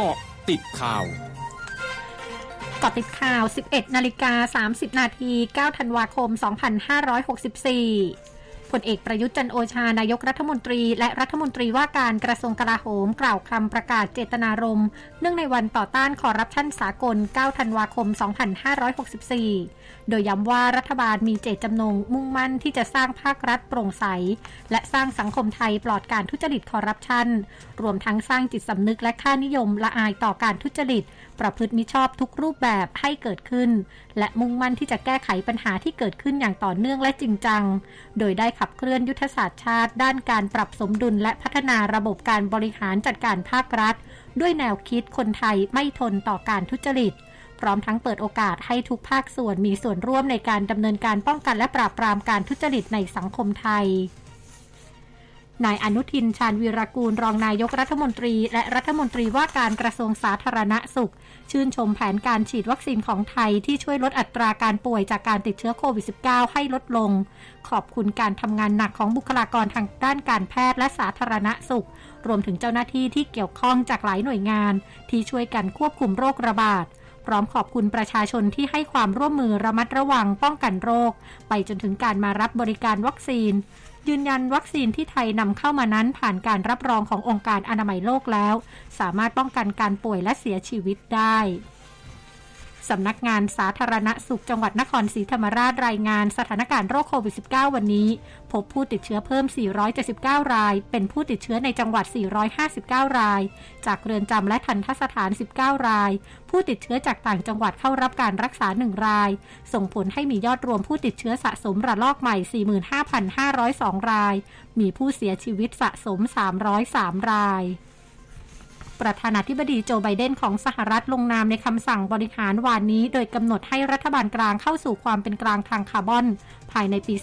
เกาะติดข่าวกาะติดข่าว 11 นาฬิกา 30 นาที 9 ธันวาคม 2564 พลเอกประยุทธ์จันโอชานายกรัฐมนตรี และรัฐมนตรีว่าการกระทรวงกลาโหม กล่าวคำประกาศเจตนารมณ์ เนื่องในวันต่อต้านคอร์รัปชันสากล 9 ธันวาคม 2564 โดยย้ำว่ารัฐบาลมีเจตจำนงมุ่งมั่นที่จะสร้างภาครัฐโปร่งใส และสร้างสังคมไทยปลอดการทุจริตคอร์รัปชัน รวมทั้งสร้างจิตสำนึกและค่านิยมละอายต่อการทุจริต ประพฤติมิชอบทุกรูปแบบให้เกิดขึ้น และมุ่งมั่นที่จะแก้ไขปัญหาที่เกิดขึ้นอย่างต่อเนื่องและจริงจัง โดยได้ขับเคลื่อนยุทธศาสตร์ชาติ ด้านการปรับสมดุลและพัฒนาระบบการบริหารจัดการภาครัฐ ด้วยแนวคิดคนไทยไม่ทนต่อการทุจริต พร้อมทั้งเปิดโอกาสให้ทุกภาคส่วนมีส่วนร่วมในการดำเนินการป้องกันและปราบปรามการทุจริตในสังคมไทย นายอนุทินชาญวีรกูลรองนายกรัฐมนตรี และรัฐมนตรีว่าการกระทรวงสาธารณสุข ชื่นชมแผนการฉีดวัคซีนของไทยที่ช่วยลดอัตราการป่วยจากการติดเชื้อโควิด -19 ให้ลดลง ขอบคุณการทำงานหนักของบุคลากรทางด้านการแพทย์และสาธารณสุข รวมถึงเจ้าหน้าที่ที่เกี่ยวข้องจากหลายหน่วยงาน ที่ช่วยกันควบคุมโรคระบาดพร้อมขอบคุณประชาชนที่ให้ความร่วมมือระมัดระวังป้องกันโรค ไปจนถึงการมารับบริการวัคซีน ยืนยันวัคซีนที่ไทยนำเข้ามานั้นผ่านการรับรองขององค์การอนามัยโลกแล้ว สามารถป้องกันการป่วยและเสียชีวิตได้ สำนักงานสาธารณสุขจังหวัดนครศรีธรรมราชรายงานสถานการณ์โรคโควิด -19 วันนี้ พบผู้ติดเชื้อเพิ่ม 479 ราย เป็นผู้ติดเชื้อในจังหวัด 459 ราย จากเรือนจำและทันทสถาน 19 ราย ผู้ติดเชื้อจากต่างจังหวัดเข้ารับการรักษา 1 ราย ส่งผลให้มียอดรวมผู้ติดเชื้อสะสมระลอกใหม่ 45,502 ราย มีผู้เสียชีวิตสะสม 303 ราย ประธานาธิบดีโจไบเดนของสหรัฐลงนามในคำสั่งบริหารวานนี้ โดยกำหนดให้รัฐบาลกลางเข้าสู่ความเป็นกลางทางคาร์บอน ภายในปี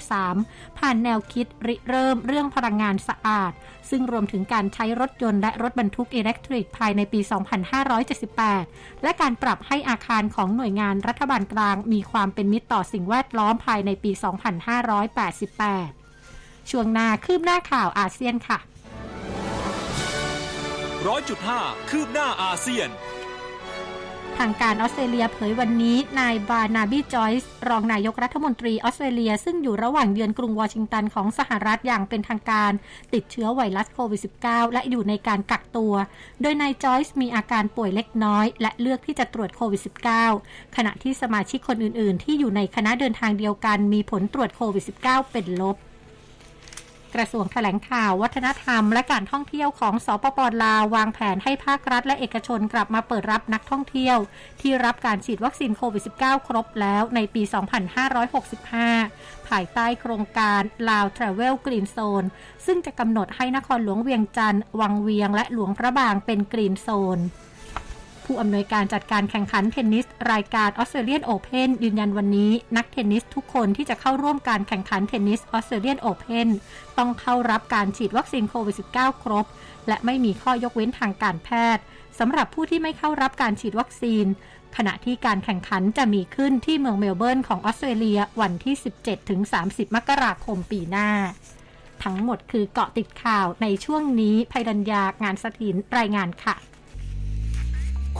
2593 ผ่านแนวคิดริเริ่มเรื่องพลังงานสะอาด ซึ่งรวมถึงการใช้รถยนต์และรถบรรทุก electric ภายในปี 2578 และการปรับให้อาคารของหน่วยงานรัฐบาลกลางมีความเป็นมิตรต่อสิ่งแวดล้อมภายในปี 2588 ช่วงหน้าคืบหน้าข่าวอาเซียนค่ะ ร้อยจุดห้าคืบหน้าอาเซียน ทางการออสเตรเลียเผยวันนี้ นายบาร์นาบีจอยซ์รองนายกรัฐมนตรีออสเตรเลีย ซึ่งอยู่ระหว่างเยือนกรุงวอชิงตันของสหรัฐอย่างเป็นทางการ ติดเชื้อไวรัสโควิด -19 และอยู่ในการกักตัว โดยนายจอยส์มีอาการป่วยเล็กน้อย และเลือกที่จะตรวจโควิด -19 ขณะที่สมาชิกคนอื่น ๆ ที่อยู่ในคณะเดินทางเดียวกันมีผลตรวจโควิด -19 เป็นลบ กระทรวงแถลงข่าววัฒนธรรม และการท่องเที่ยวของสปปลาววางแผนให้ภาครัฐและเอกชนกลับมาเปิดรับนักท่องเที่ยว ที่รับการฉีดวัคซีนโควิด -19 ครบแล้วในปี 2565 ภายใต้โครงการ Lao Travel Green Zone ซึ่งจะกำหนดให้นครหลวงเวียงจันทร์วังเวียงและหลวงพระบางเป็น Green Zone ผู้อำนวยการจัดการแข่งขันเทนนิส รายการออสเตรเลียนโอเพนยืนยันวันนี้ นักเทนนิสทุกคนที่จะเข้าร่วมการแข่งขันเทนนิสออสเตรเลียนโอเพนต้องเข้ารับการฉีดวัคซีนโควิด -19 ครบ และไม่มีข้อยกเว้นทางการแพทย์สำหรับผู้ที่ไม่เข้ารับการฉีดวัคซีน ขณะที่การแข่งขันจะมีขึ้นที่เมืองเมลเบิร์นของออสเตรเลียวันที่ 17-30 มกราคมปีหน้า ทั้งหมดคือเกาะติดข่าวในช่วงนี้ภัยดัญญางานสถินรายงานค่ะ